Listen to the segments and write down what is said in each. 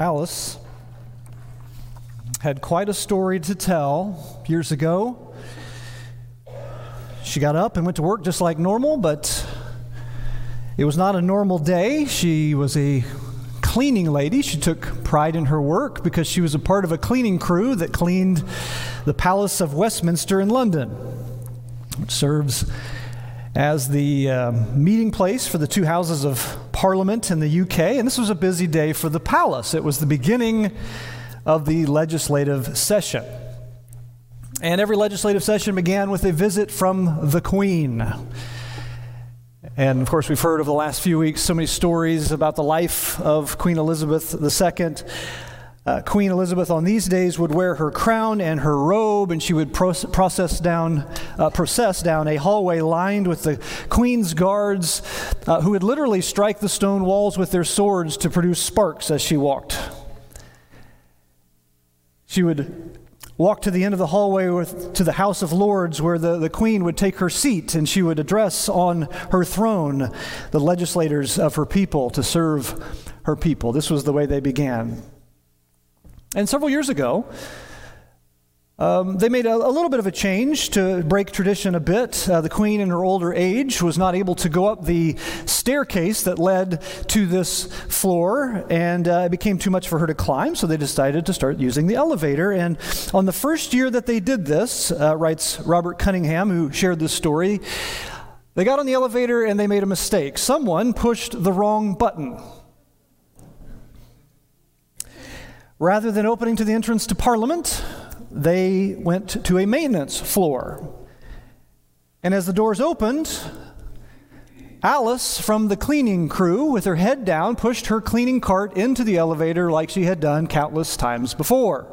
Alice had quite a story to tell years ago. She got up and went to work just like normal, but it was not a normal day. She was a cleaning lady. She took pride in her work because she was a part of a cleaning crew that cleaned the Palace of Westminster in London, which serves as the uh, meeting place for the two houses of Parliament in the UK. And this was a busy day for the palace. It was the beginning of the legislative session. And every legislative session began with a visit from the Queen. And of course, we've heard over the last few weeks so many stories about the life of Queen Elizabeth II. Uh, Queen Elizabeth on these days would wear her crown and her robe, and she would process down, uh, process down a hallway lined with the Queen's guards, uh, who would literally strike the stone walls with their swords to produce sparks as she walked. She would walk to the end of the hallway with, to the House of Lords, where the, the Queen would take her seat and she would address on her throne the legislators of her people to serve her people. This was the way they began. And several years ago, um, they made a, a, little bit of a change to break tradition a bit. Uh, the queen, in her older age, was not able to go up the staircase that led to this floor, and uh, it became too much for her to climb, so they decided to start using the elevator. And on the first year that they did this, uh, writes Robert Cunningham, who shared this story, they got on the elevator and they made a mistake. Someone pushed the wrong button. Rather than opening to the entrance to Parliament, they went to a maintenance floor. And as the doors opened, Alice from the cleaning crew, with her head down, pushed her cleaning cart into the elevator like she had done countless times before.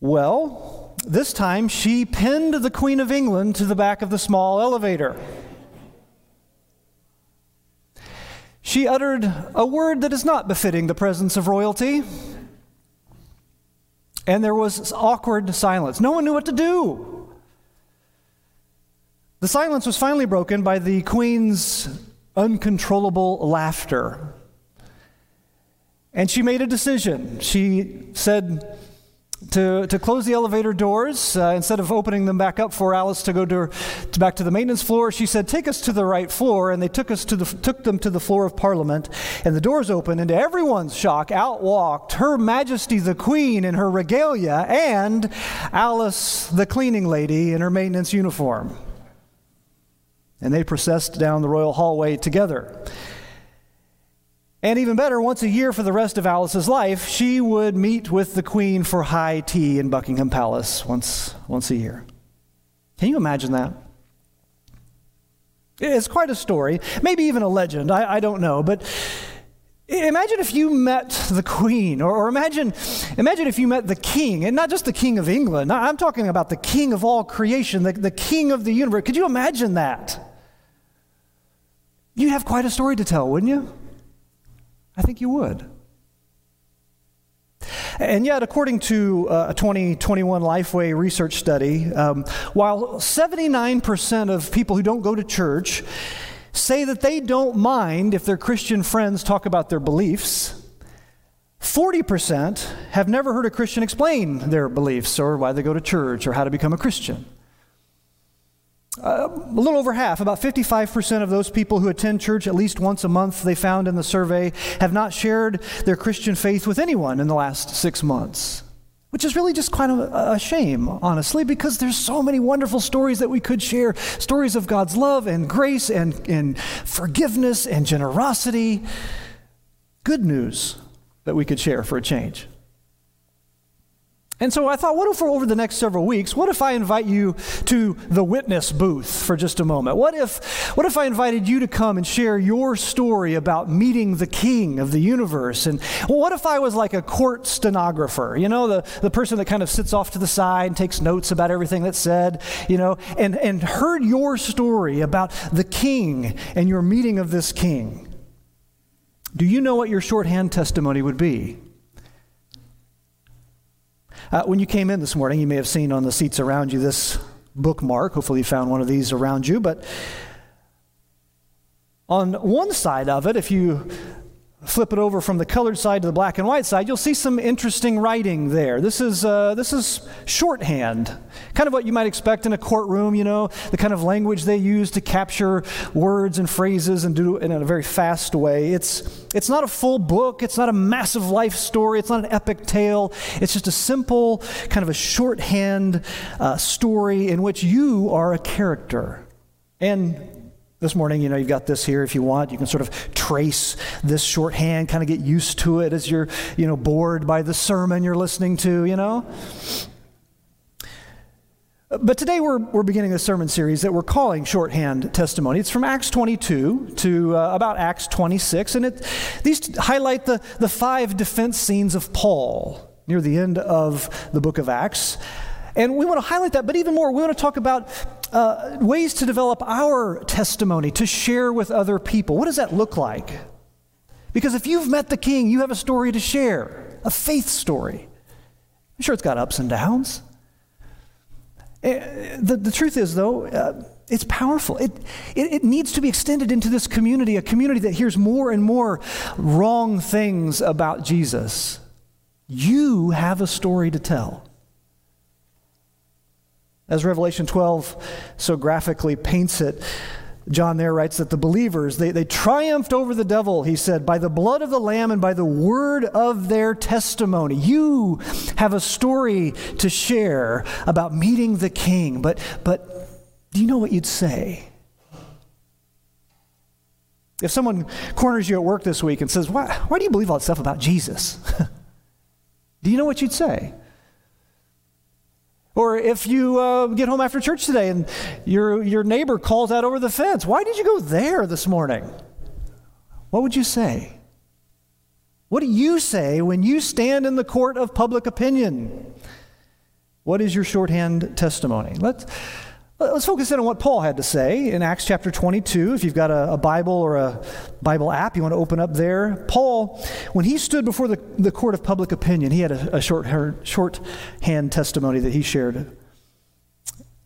Well, this time she pinned the Queen of England to the back of the small elevator. She uttered a word that is not befitting the presence of royalty. And there was awkward silence. No one knew what to do. The silence was finally broken by the Queen's uncontrollable laughter. And she made a decision. She said, to, to close the elevator doors. Uh, instead of opening them back up for Alice to go to, to, back to the maintenance floor, she said, Take us to the right floor. And they took, us to the, took them to the floor of Parliament. And the doors opened, and to everyone's shock, out walked Her Majesty the Queen in her regalia and Alice the cleaning lady in her maintenance uniform. And they processed down the royal hallway together. And even better, once a year for the rest of Alice's life, she would meet with the Queen for high tea in Buckingham Palace once, once a year. Can you imagine that? It's quite a story, maybe even a legend, I, I don't know. But imagine if you met the Queen, or, or imagine, imagine if you met the King, and not just the King of England. I'm talking about the King of all creation, the, the King of the universe. Could you imagine that? You'd have quite a story to tell, wouldn't you? I think you would. And yet, according to uh, a 2021 Lifeway research study, um, while 79% of people who don't go to church say that they don't mind if their Christian friends talk about their beliefs, 40% have never heard a Christian explain their beliefs or why they go to church or how to become a Christian. Uh, a little over half, about 55% of those people who attend church at least once a month, they found in the survey, have not shared their Christian faith with anyone in the last six months. Which is really just kind of a shame, honestly, because there's so many wonderful stories that we could share stories of God's love and grace and, and forgiveness and generosity. Good news that we could share for a change. And so I thought, what if over the next several weeks, what if I invite you to the witness booth for just a moment? What if, what if I invited you to come and share your story about meeting the king of the universe? And what if I was like a court stenographer, you know, the, the person that kind of sits off to the side and takes notes about everything that's said, you know, and, and heard your story about the king and your meeting of this king? Do you know what your shorthand testimony would be? Uh, when you came in this morning, you may have seen on the seats around you this bookmark. Hopefully, you found one of these around you. But on one side of it, if you flip it over from the colored side to the black and white side, you'll see some interesting writing there. This is, uh, this is shorthand, kind of what you might expect in a courtroom, you know, the kind of language they use to capture words and phrases and do it in a very fast way. It's, it's not a full book, it's not a massive life story, it's not an epic tale. It's just a simple, kind of a shorthand uh, story in which you are a character. And this morning, you know, you've got this here if you want. You can sort of trace this shorthand, kind of get used to it as you're, you know, bored by the sermon you're listening to, you know. But today we're, we're beginning a sermon series that we're calling Shorthand Testimony. It's from Acts 22 to uh, about Acts 26, and it, these highlight the, the five defense scenes of Paul near the end of the book of Acts. And we want to highlight that, but even more, we want to talk about uh, ways to develop our testimony, to share with other people. What does that look like? Because if you've met the king, you have a story to share, a faith story. I'm sure it's got ups and downs. Eh, the, the truth is, though, uh, it's powerful. It, it, it, needs to be extended into this community, a community that hears more and more wrong things about Jesus. You have a story to tell. As Revelation 12 so graphically paints it, John there writes that the believers, they, they triumphed over the devil, he said, by the blood of the Lamb and by the word of their testimony. You have a story to share about meeting the king, but, but do you know what you'd say? If someone corners you at work this week and says, Why, why do you believe all that stuff about Jesus? do you know what you'd say? Or if you uh, get home after church today and your, your neighbor calls out over the fence, why did you go there this morning? What would you say? What do you say when you stand in the court of public opinion? What is your shorthand testimony? Let's, Let's focus in on what Paul had to say in Acts chapter 22. If you've got a, a, Bible or a Bible app you want to open up there. Paul, when he stood before the, the court of public opinion, he had a, a short, shorthand testimony that he shared.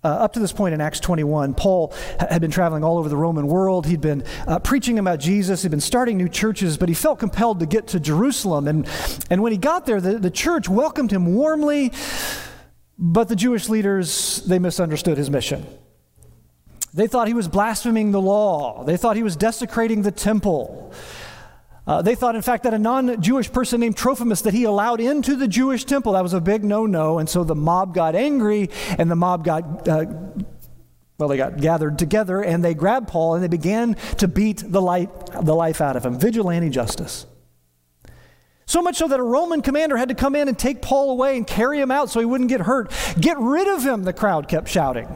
Uh, up to this point in Acts 21, Paul had been traveling all over the Roman world. He'd been uh, preaching about Jesus. He'd been starting new churches, but he felt compelled to get to Jerusalem. And, and when he got there, the, the church welcomed him warmly. But the Jewish leaders, they misunderstood his mission. They thought he was blaspheming the law, they thought he was desecrating the temple. Uh, they thought, in fact, that a non Jewish person named Trophimus that he allowed into the Jewish temple, that was a big no no. And so the mob got angry, and the mob got, uh, well, they got gathered together, and they grabbed Paul and they began to beat the, light, the life out of him. Vigilante justice. So much so that a Roman commander had to come in and take Paul away and carry him out so he wouldn't get hurt. Get rid of him, the crowd kept shouting.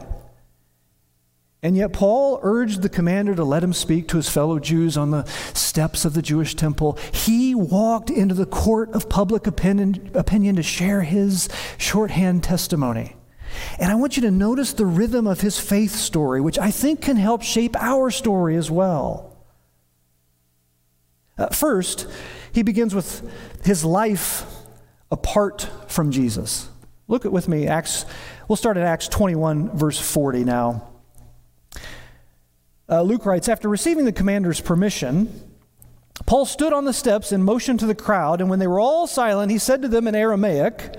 And yet, Paul urged the commander to let him speak to his fellow Jews on the steps of the Jewish temple. He walked into the court of public opinion, opinion to share his shorthand testimony. And I want you to notice the rhythm of his faith story, which I think can help shape our story as well. Uh, first, he begins with his life apart from Jesus. Look at with me, Acts. We'll start at Acts 21, verse 40 now. Uh, Luke writes After receiving the commander's permission, Paul stood on the steps and motioned to the crowd, and when they were all silent, he said to them in Aramaic,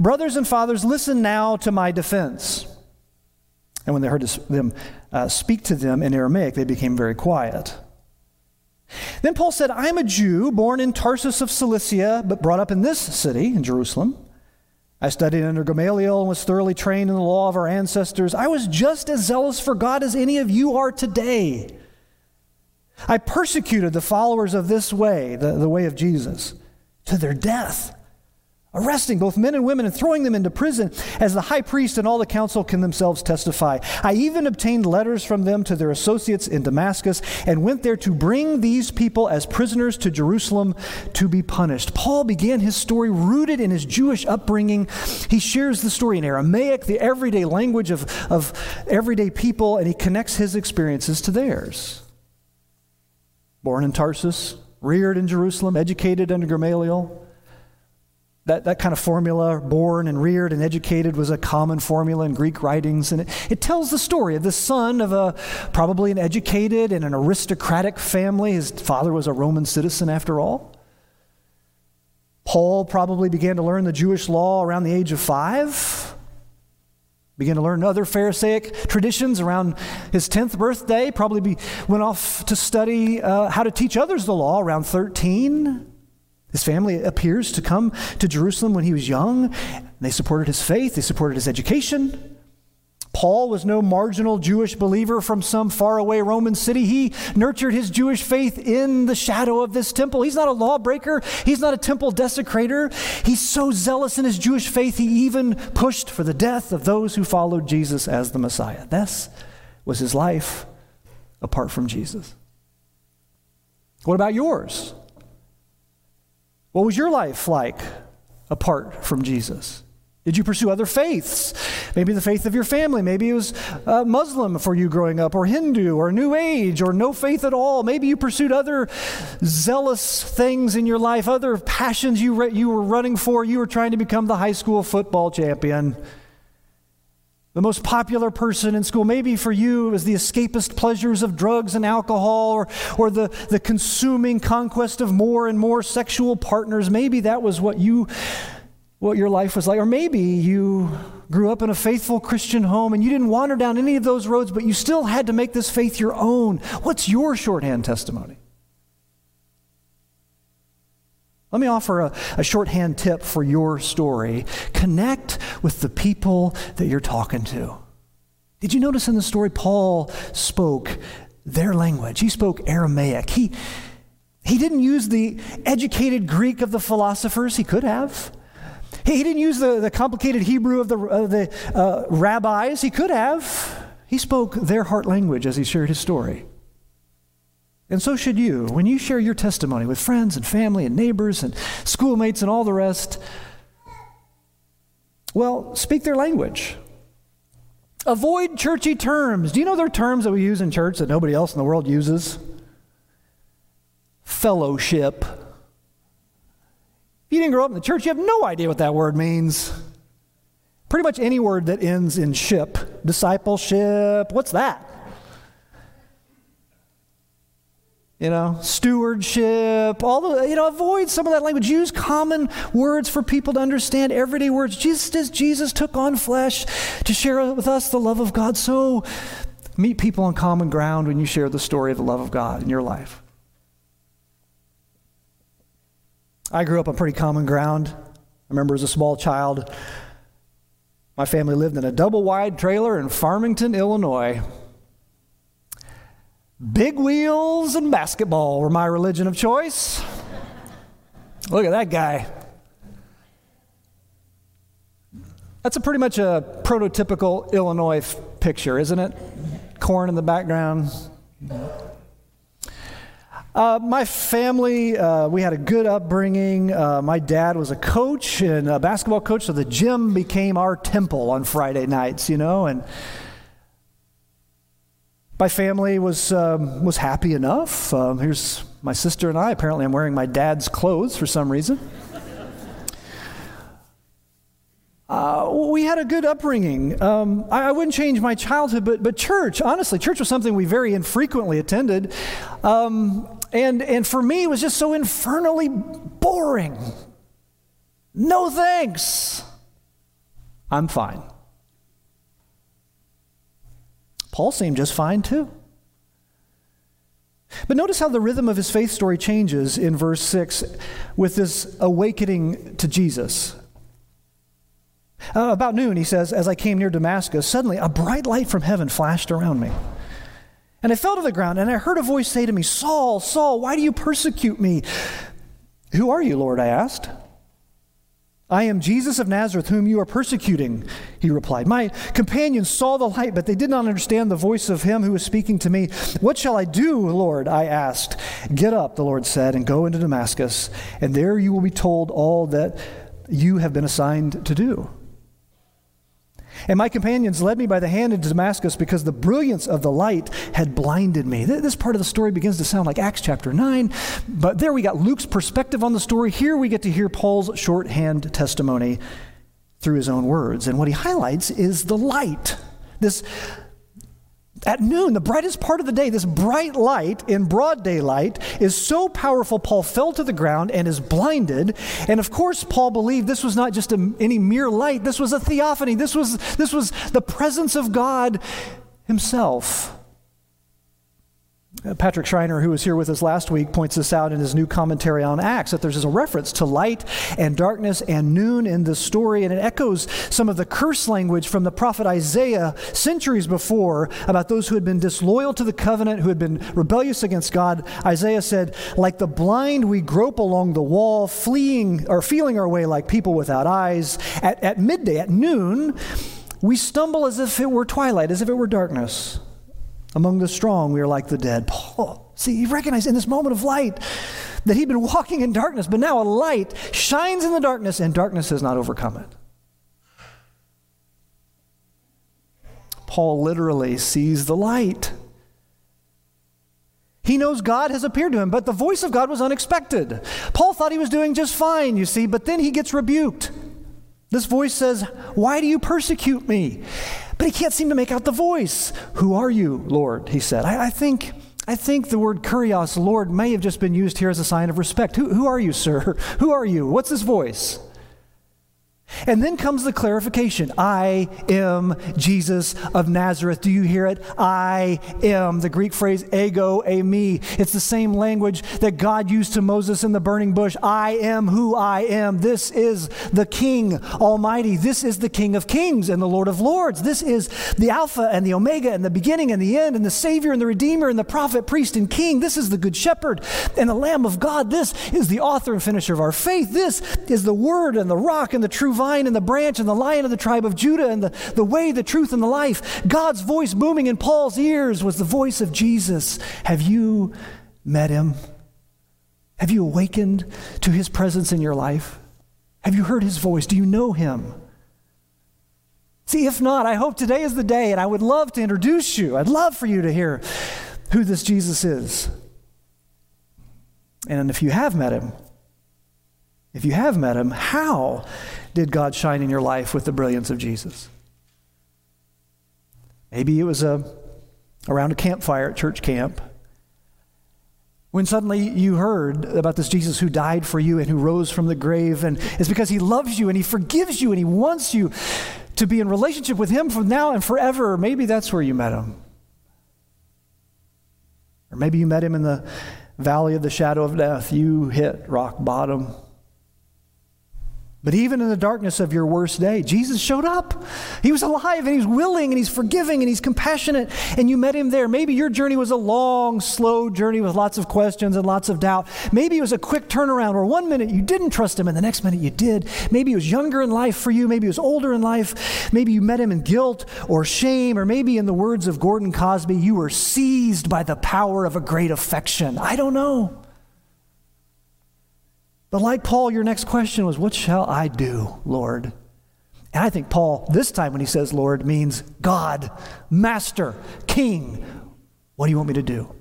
Brothers and fathers, listen now to my defense. And when they heard them uh, speak to them in Aramaic, they became very quiet. Then Paul said, I am a Jew born in Tarsus of Cilicia, but brought up in this city, in Jerusalem. I studied under Gamaliel and was thoroughly trained in the law of our ancestors. I was just as zealous for God as any of you are today. I persecuted the followers of this way, the, the way of Jesus, to their death arresting both men and women and throwing them into prison, as the high priest and all the council can themselves testify. I even obtained letters from them to their associates in Damascus and went there to bring these people as prisoners to Jerusalem to be punished. Paul began his story rooted in his Jewish upbringing. He shares the story in Aramaic, the everyday language of, of everyday people, and he connects his experiences to theirs. Born in Tarsus, reared in Jerusalem, educated under Gamaliel That, that kind of formula, born and reared and educated, was a common formula in Greek writings. And it, it tells the story of the son of a probably an educated and an aristocratic family. His father was a Roman citizen, after all. Paul probably began to learn the Jewish law around the age of five. Began to learn other Pharisaic traditions around his 10th birthday. Probably be, went off to study uh, how to teach others the law around 13. His family appears to come to Jerusalem when he was young. They supported his faith, they supported his education. Paul was no marginal Jewish believer from some faraway Roman city. He nurtured his Jewish faith in the shadow of this temple. He's not a lawbreaker, he's not a temple desecrator. He's so zealous in his Jewish faith, he even pushed for the death of those who followed Jesus as the Messiah. This was his life apart from Jesus. What about yours? What was your life like apart from Jesus? Did you pursue other faiths? Maybe the faith of your family. Maybe it was uh, Muslim for you growing up, or Hindu, or New Age, or no faith at all. Maybe you pursued other zealous things in your life, other passions you, re- you were running for. You were trying to become the high school football champion, the most popular person in school. Maybe for you was the escapist pleasures of drugs and alcohol, or, or the, the consuming conquest of more and more sexual partners. Maybe that was what you what your life was like. Or maybe you grew up in a faithful Christian home and you didn't wander down any of those roads, but you still had to make this faith your own. What's your shorthand testimony? Let me offer a, a, shorthand tip for your story. Connect with the people that you're talking to. Did you notice in the story, Paul spoke their language? He spoke Aramaic. He, he didn't use the educated Greek of the philosophers, he could have. He didn't use the, the complicated Hebrew of the, of the uh, rabbis. He could have. He spoke their heart language as he shared his story. And so should you. When you share your testimony with friends and family and neighbors and schoolmates and all the rest, well, speak their language. Avoid churchy terms. Do you know there are terms that we use in church that nobody else in the world uses? Fellowship If you didn't grow up in the church, you have no idea what that word means. Pretty much any word that ends in ship, discipleship, what's that? You know, stewardship, all the, you know, avoid some of that language. Use common words for people to understand, everyday words. Just as Jesus took on flesh to share with us the love of God, so meet people on common ground when you share the story of the love of God in your life. I grew up on pretty common ground. I remember as a small child, my family lived in a double wide trailer in Farmington, Illinois. Big wheels and basketball were my religion of choice. Look at that guy. That's a pretty much a prototypical Illinois f- picture, isn't it? Corn in the background. Uh, my family, uh, we had a good upbringing. Uh, my dad was a coach and a basketball coach, so the gym became our temple on Friday nights, you know. And my family was um, was happy enough. Um, here's my sister and I. Apparently, I'm wearing my dad's clothes for some reason. Uh, we had a good upbringing. Um, I, I, wouldn't change my childhood, but, but church, honestly, church was something we very infrequently attended. Um, and, and for me, it was just so infernally boring. No thanks. I'm fine. Paul seemed just fine too. But notice how the rhythm of his faith story changes in verse 6 with this awakening to Jesus. Uh, about noon, he says, As I came near Damascus, suddenly a bright light from heaven flashed around me. And I fell to the ground, and I heard a voice say to me, Saul, Saul, why do you persecute me? Who are you, Lord? I asked. I am Jesus of Nazareth, whom you are persecuting, he replied. My companions saw the light, but they did not understand the voice of him who was speaking to me. What shall I do, Lord? I asked. Get up, the Lord said, and go into Damascus, and there you will be told all that you have been assigned to do. And my companions led me by the hand into Damascus because the brilliance of the light had blinded me. This part of the story begins to sound like Acts chapter 9, but there we got Luke's perspective on the story. Here we get to hear Paul's shorthand testimony through his own words. And what he highlights is the light. This at noon, the brightest part of the day, this bright light in broad daylight is so powerful, Paul fell to the ground and is blinded. And of course, Paul believed this was not just a, any mere light, this was a theophany. This was, this was the presence of God himself. Uh, Patrick Schreiner, who was here with us last week, points this out in his new commentary on Acts that there's a reference to light and darkness and noon in this story, and it echoes some of the curse language from the prophet Isaiah centuries before about those who had been disloyal to the covenant, who had been rebellious against God. Isaiah said, Like the blind, we grope along the wall, fleeing or feeling our way like people without eyes. At, at midday, at noon, we stumble as if it were twilight, as if it were darkness. Among the strong, we are like the dead. Paul, see, he recognized in this moment of light that he'd been walking in darkness, but now a light shines in the darkness, and darkness has not overcome it. Paul literally sees the light. He knows God has appeared to him, but the voice of God was unexpected. Paul thought he was doing just fine, you see, but then he gets rebuked. This voice says, Why do you persecute me? But he can't seem to make out the voice. Who are you, Lord? He said. I, I think. I think the word kurios, Lord, may have just been used here as a sign of respect. Who, who are you, sir? Who are you? What's this voice? And then comes the clarification I am Jesus of Nazareth. Do you hear it? I am. The Greek phrase ego eimi. It's the same language that God used to Moses in the burning bush. I am who I am. This is the King Almighty. This is the King of Kings and the Lord of Lords. This is the Alpha and the Omega and the beginning and the end and the Savior and the Redeemer and the prophet, priest, and King. This is the Good Shepherd and the Lamb of God. This is the author and finisher of our faith. This is the Word and the rock and the true vine and the branch and the lion of the tribe of Judah and the, the way, the truth, and the life. God's voice booming in Paul's ears was the voice of Jesus. Have you met him? Have you awakened to his presence in your life? Have you heard his voice? Do you know him? See, if not, I hope today is the day, and I would love to introduce you. I'd love for you to hear who this Jesus is. And if you have met him, if you have met him, how did God shine in your life with the brilliance of Jesus? Maybe it was a, around a campfire at church camp when suddenly you heard about this Jesus who died for you and who rose from the grave, and it's because he loves you and he forgives you and he wants you to be in relationship with him from now and forever. Maybe that's where you met him. Or maybe you met him in the valley of the shadow of death. You hit rock bottom. But even in the darkness of your worst day, Jesus showed up. He was alive and he's willing and he's forgiving and he's compassionate, and you met him there. Maybe your journey was a long, slow journey with lots of questions and lots of doubt. Maybe it was a quick turnaround where one minute you didn't trust him and the next minute you did. Maybe he was younger in life for you. Maybe he was older in life. Maybe you met him in guilt or shame, or maybe in the words of Gordon Cosby, you were seized by the power of a great affection. I don't know. But like Paul, your next question was, What shall I do, Lord? And I think Paul, this time when he says Lord, means God, Master, King. What do you want me to do?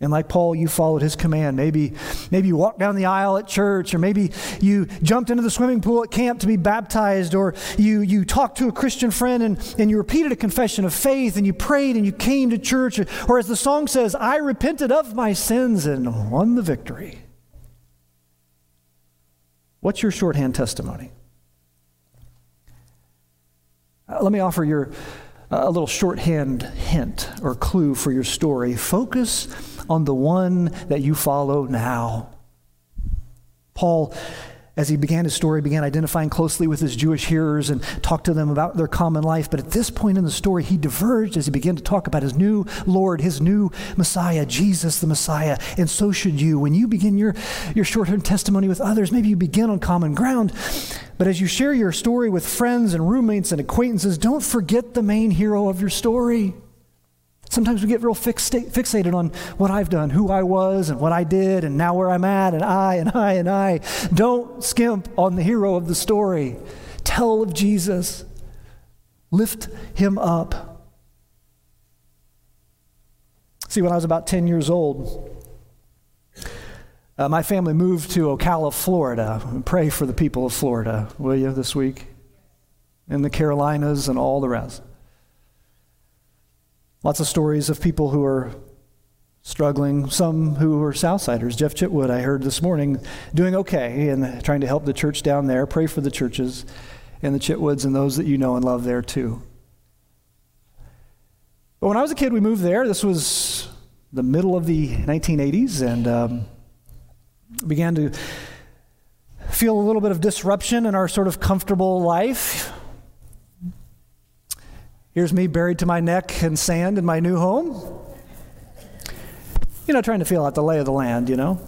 And like Paul, you followed his command. Maybe, maybe you walked down the aisle at church, or maybe you jumped into the swimming pool at camp to be baptized, or you, you talked to a Christian friend and, and you repeated a confession of faith, and you prayed and you came to church. Or, or as the song says, I repented of my sins and won the victory. What's your shorthand testimony? Uh, let me offer you uh, a little shorthand hint or clue for your story. Focus on the one that you follow now. Paul as he began his story, began identifying closely with his Jewish hearers and talked to them about their common life. But at this point in the story, he diverged as he began to talk about his new Lord, his new Messiah, Jesus the Messiah. And so should you. When you begin your, your short-term testimony with others, maybe you begin on common ground. But as you share your story with friends and roommates and acquaintances, don't forget the main hero of your story. Sometimes we get real fixated on what I've done, who I was, and what I did, and now where I'm at, and I, and I, and I. Don't skimp on the hero of the story. Tell of Jesus. Lift him up. See, when I was about 10 years old, uh, my family moved to Ocala, Florida. Pray for the people of Florida, will you, this week? And the Carolinas and all the rest. Lots of stories of people who are struggling, some who are Southsiders. Jeff Chitwood, I heard this morning, doing okay and trying to help the church down there. Pray for the churches and the Chitwoods and those that you know and love there too. But when I was a kid, we moved there. This was the middle of the 1980s and um, began to feel a little bit of disruption in our sort of comfortable life. Here's me buried to my neck in sand in my new home. You know, trying to feel out the lay of the land, you know.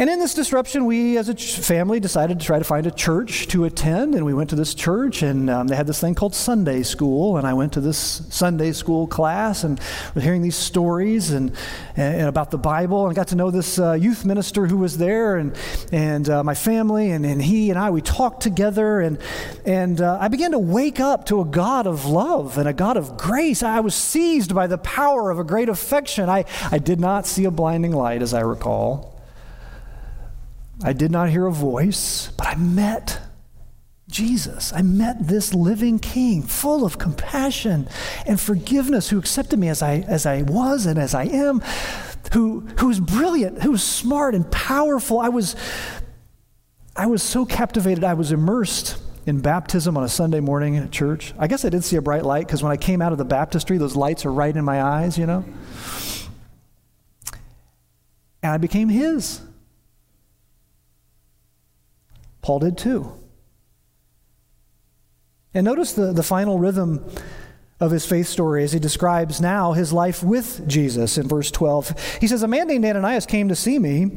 And in this disruption, we as a family decided to try to find a church to attend. And we went to this church, and um, they had this thing called Sunday school. And I went to this Sunday school class and was hearing these stories and, and about the Bible. And got to know this uh, youth minister who was there, and, and uh, my family, and, and he and I, we talked together. And, and uh, I began to wake up to a God of love and a God of grace. I was seized by the power of a great affection. I, I did not see a blinding light, as I recall. I did not hear a voice, but I met Jesus. I met this living king full of compassion and forgiveness who accepted me as I, as I was and as I am, who, who was brilliant, who was smart and powerful. I was, I was so captivated, I was immersed in baptism on a Sunday morning at church. I guess I did see a bright light because when I came out of the baptistry, those lights are right in my eyes, you know? And I became his. Paul did too. And notice the, the final rhythm of his faith story as he describes now his life with Jesus in verse 12. He says, A man named Ananias came to see me.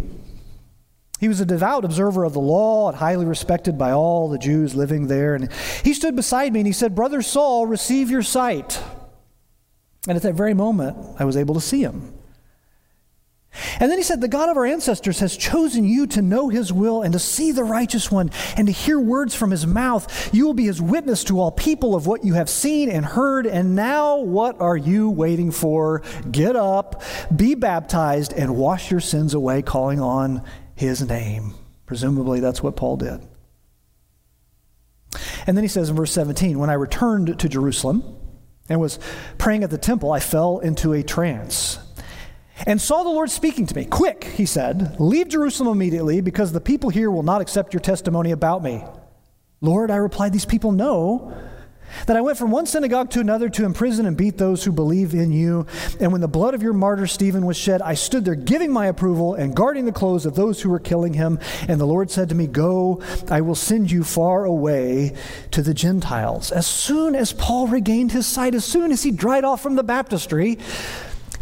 He was a devout observer of the law and highly respected by all the Jews living there. And he stood beside me and he said, Brother Saul, receive your sight. And at that very moment, I was able to see him. And then he said, The God of our ancestors has chosen you to know his will and to see the righteous one and to hear words from his mouth. You will be his witness to all people of what you have seen and heard. And now, what are you waiting for? Get up, be baptized, and wash your sins away, calling on his name. Presumably, that's what Paul did. And then he says in verse 17, When I returned to Jerusalem and was praying at the temple, I fell into a trance and saw the Lord speaking to me. Quick, he said, leave Jerusalem immediately because the people here will not accept your testimony about me. Lord, I replied, these people know that I went from one synagogue to another to imprison and beat those who believe in you. And when the blood of your martyr Stephen was shed, I stood there giving my approval and guarding the clothes of those who were killing him. And the Lord said to me, Go, I will send you far away to the Gentiles. As soon as Paul regained his sight, as soon as he dried off from the baptistry,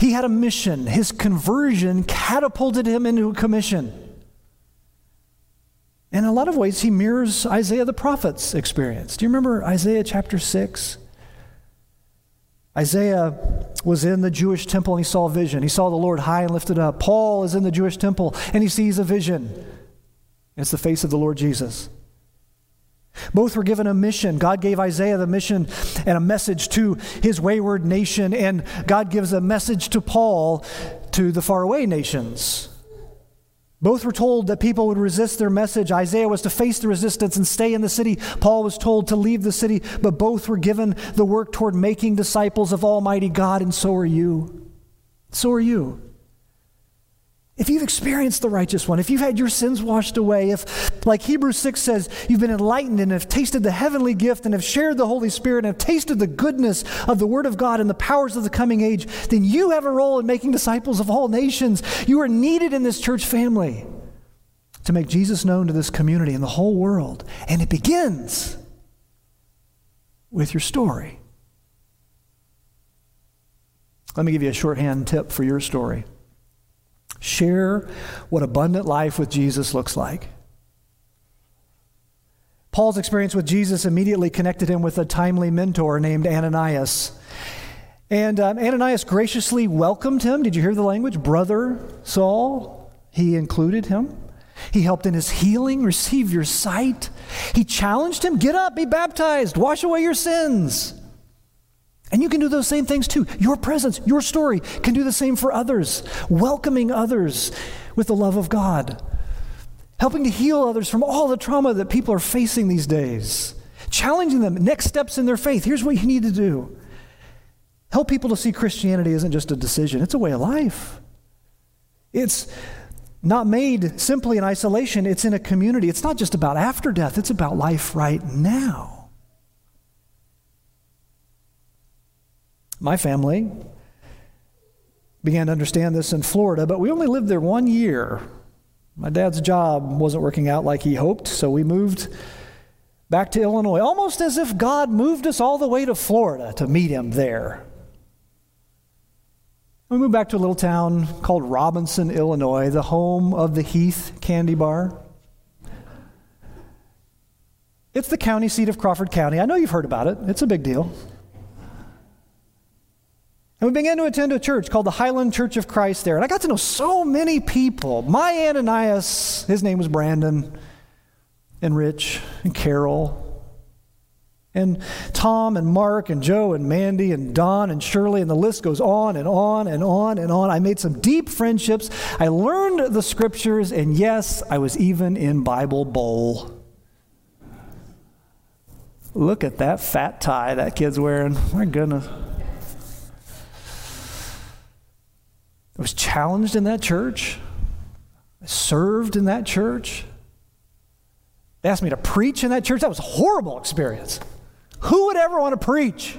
he had a mission. His conversion catapulted him into a commission. In a lot of ways, he mirrors Isaiah the prophet's experience. Do you remember Isaiah chapter 6? Isaiah was in the Jewish temple and he saw a vision. He saw the Lord high and lifted up. Paul is in the Jewish temple and he sees a vision. It's the face of the Lord Jesus. Both were given a mission. God gave Isaiah the mission and a message to his wayward nation, and God gives a message to Paul to the faraway nations. Both were told that people would resist their message. Isaiah was to face the resistance and stay in the city. Paul was told to leave the city, but both were given the work toward making disciples of Almighty God, and so are you. So are you. If you've experienced the righteous one, if you've had your sins washed away, if, like Hebrews 6 says, you've been enlightened and have tasted the heavenly gift and have shared the Holy Spirit and have tasted the goodness of the Word of God and the powers of the coming age, then you have a role in making disciples of all nations. You are needed in this church family to make Jesus known to this community and the whole world. And it begins with your story. Let me give you a shorthand tip for your story. Share what abundant life with Jesus looks like. Paul's experience with Jesus immediately connected him with a timely mentor named Ananias. And um, Ananias graciously welcomed him. Did you hear the language? Brother Saul. He included him. He helped in his healing, receive your sight. He challenged him, get up, be baptized, wash away your sins. And you can do those same things too. Your presence, your story can do the same for others, welcoming others with the love of God, helping to heal others from all the trauma that people are facing these days, challenging them, next steps in their faith. Here's what you need to do help people to see Christianity isn't just a decision, it's a way of life. It's not made simply in isolation, it's in a community. It's not just about after death, it's about life right now. My family began to understand this in Florida, but we only lived there one year. My dad's job wasn't working out like he hoped, so we moved back to Illinois, almost as if God moved us all the way to Florida to meet him there. We moved back to a little town called Robinson, Illinois, the home of the Heath Candy Bar. It's the county seat of Crawford County. I know you've heard about it, it's a big deal. And we began to attend a church called the Highland Church of Christ there. And I got to know so many people. My Ananias, his name was Brandon, and Rich, and Carol, and Tom and Mark and Joe and Mandy and Don and Shirley, and the list goes on and on and on and on. I made some deep friendships. I learned the scriptures, and yes, I was even in Bible Bowl. Look at that fat tie that kid's wearing. My goodness. I was challenged in that church. I served in that church. They asked me to preach in that church. That was a horrible experience. Who would ever want to preach?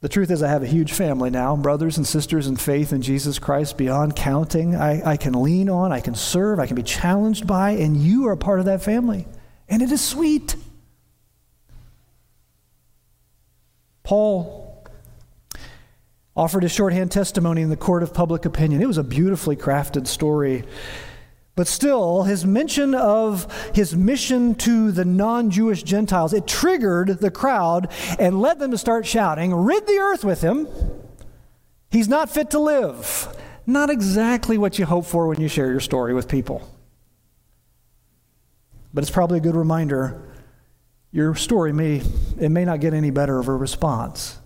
The truth is, I have a huge family now, brothers and sisters in faith in Jesus Christ beyond counting. I, I can lean on, I can serve, I can be challenged by, and you are a part of that family. And it is sweet. Paul offered a shorthand testimony in the court of public opinion. It was a beautifully crafted story. But still, his mention of his mission to the non Jewish Gentiles, it triggered the crowd and led them to start shouting, Rid the earth with him. He's not fit to live. Not exactly what you hope for when you share your story with people. But it's probably a good reminder your story may it may not get any better of a response.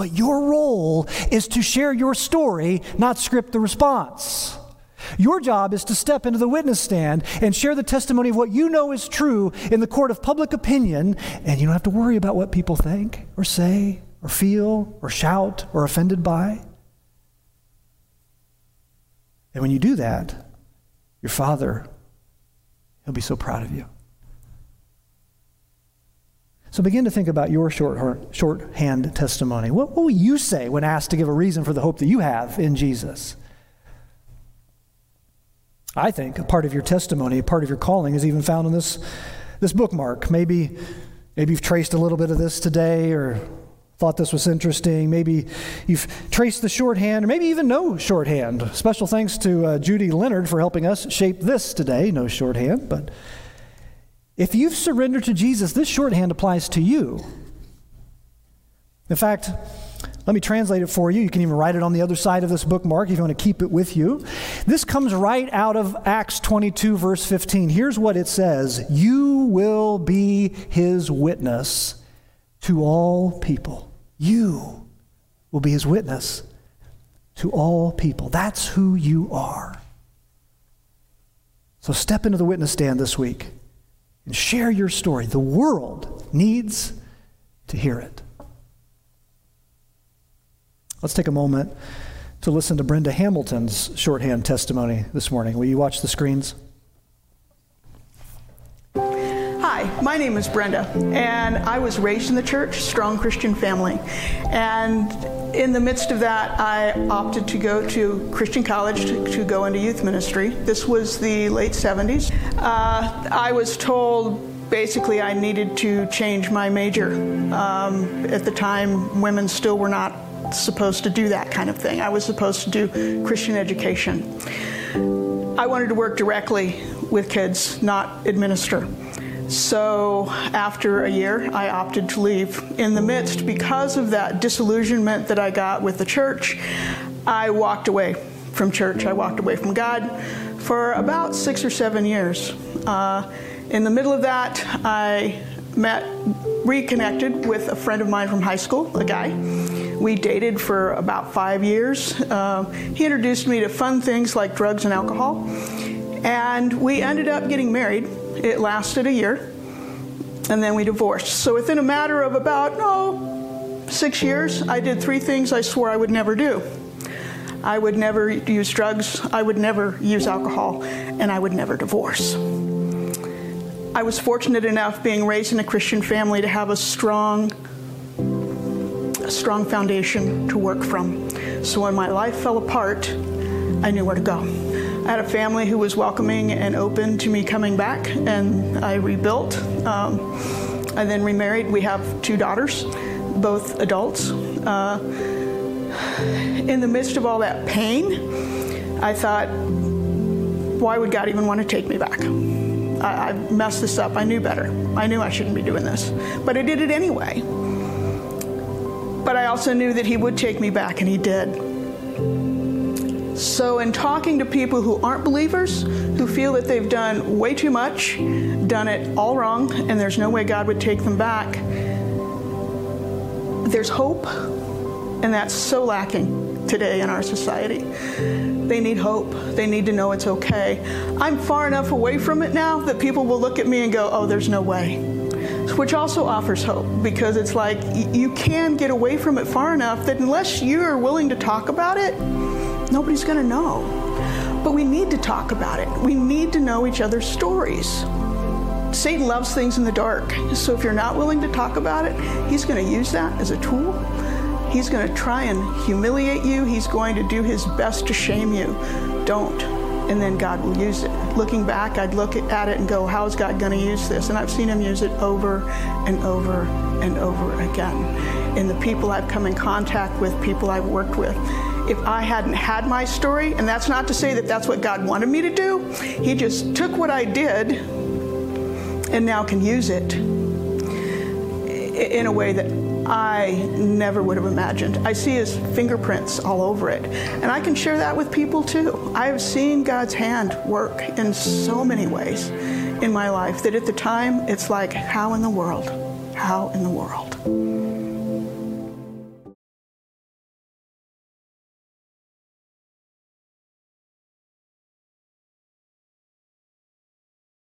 But your role is to share your story, not script the response. Your job is to step into the witness stand and share the testimony of what you know is true in the court of public opinion, and you don't have to worry about what people think or say or feel or shout or offended by. And when you do that, your Father, He'll be so proud of you. So begin to think about your short, shorthand testimony. What, what will you say when asked to give a reason for the hope that you have in Jesus? I think a part of your testimony, a part of your calling is even found in this, this bookmark. Maybe, maybe you've traced a little bit of this today or thought this was interesting. Maybe you've traced the shorthand, or maybe even no shorthand. Special thanks to uh, Judy Leonard for helping us shape this today, no shorthand. But if you've surrendered to Jesus, this shorthand applies to you. In fact, let me translate it for you. You can even write it on the other side of this bookmark if you want to keep it with you. This comes right out of Acts 22, verse 15. Here's what it says You will be his witness to all people. You will be his witness to all people. That's who you are. So step into the witness stand this week and share your story. The world needs to hear it. Let's take a moment to listen to Brenda Hamilton's shorthand testimony this morning. Will you watch the screens? Hi, my name is Brenda, and I was raised in the church, strong Christian family. And in the midst of that, I opted to go to Christian college to, to go into youth ministry. This was the late 70s. Uh, I was told basically I needed to change my major. Um, at the time, women still were not supposed to do that kind of thing. I was supposed to do Christian education. I wanted to work directly with kids, not administer. So after a year, I opted to leave. In the midst, because of that disillusionment that I got with the church, I walked away from church. I walked away from God for about six or seven years. Uh, in the middle of that, I met, reconnected with a friend of mine from high school, a guy. We dated for about five years. Uh, he introduced me to fun things like drugs and alcohol. And we ended up getting married. It lasted a year. And then we divorced. So within a matter of about, no, oh, six years, I did three things I swore I would never do. I would never use drugs, I would never use alcohol, and I would never divorce. I was fortunate enough being raised in a Christian family to have a strong a strong foundation to work from. So when my life fell apart, I knew where to go. Had a family who was welcoming and open to me coming back, and I rebuilt. Um, I then remarried. We have two daughters, both adults. Uh, in the midst of all that pain, I thought, why would God even want to take me back? I, I messed this up. I knew better. I knew I shouldn't be doing this. But I did it anyway. But I also knew that He would take me back, and He did. So, in talking to people who aren't believers, who feel that they've done way too much, done it all wrong, and there's no way God would take them back, there's hope, and that's so lacking today in our society. They need hope. They need to know it's okay. I'm far enough away from it now that people will look at me and go, oh, there's no way. Which also offers hope because it's like you can get away from it far enough that unless you're willing to talk about it, nobody's going to know. But we need to talk about it. We need to know each other's stories. Satan loves things in the dark. So if you're not willing to talk about it, he's going to use that as a tool He's going to try and humiliate you. He's going to do his best to shame you. Don't. And then God will use it. Looking back, I'd look at it and go, How is God going to use this? And I've seen him use it over and over and over again. In the people I've come in contact with, people I've worked with. If I hadn't had my story, and that's not to say that that's what God wanted me to do, He just took what I did and now can use it in a way that I never would have imagined. I see his fingerprints all over it. And I can share that with people too. I have seen God's hand work in so many ways in my life that at the time it's like, how in the world? How in the world?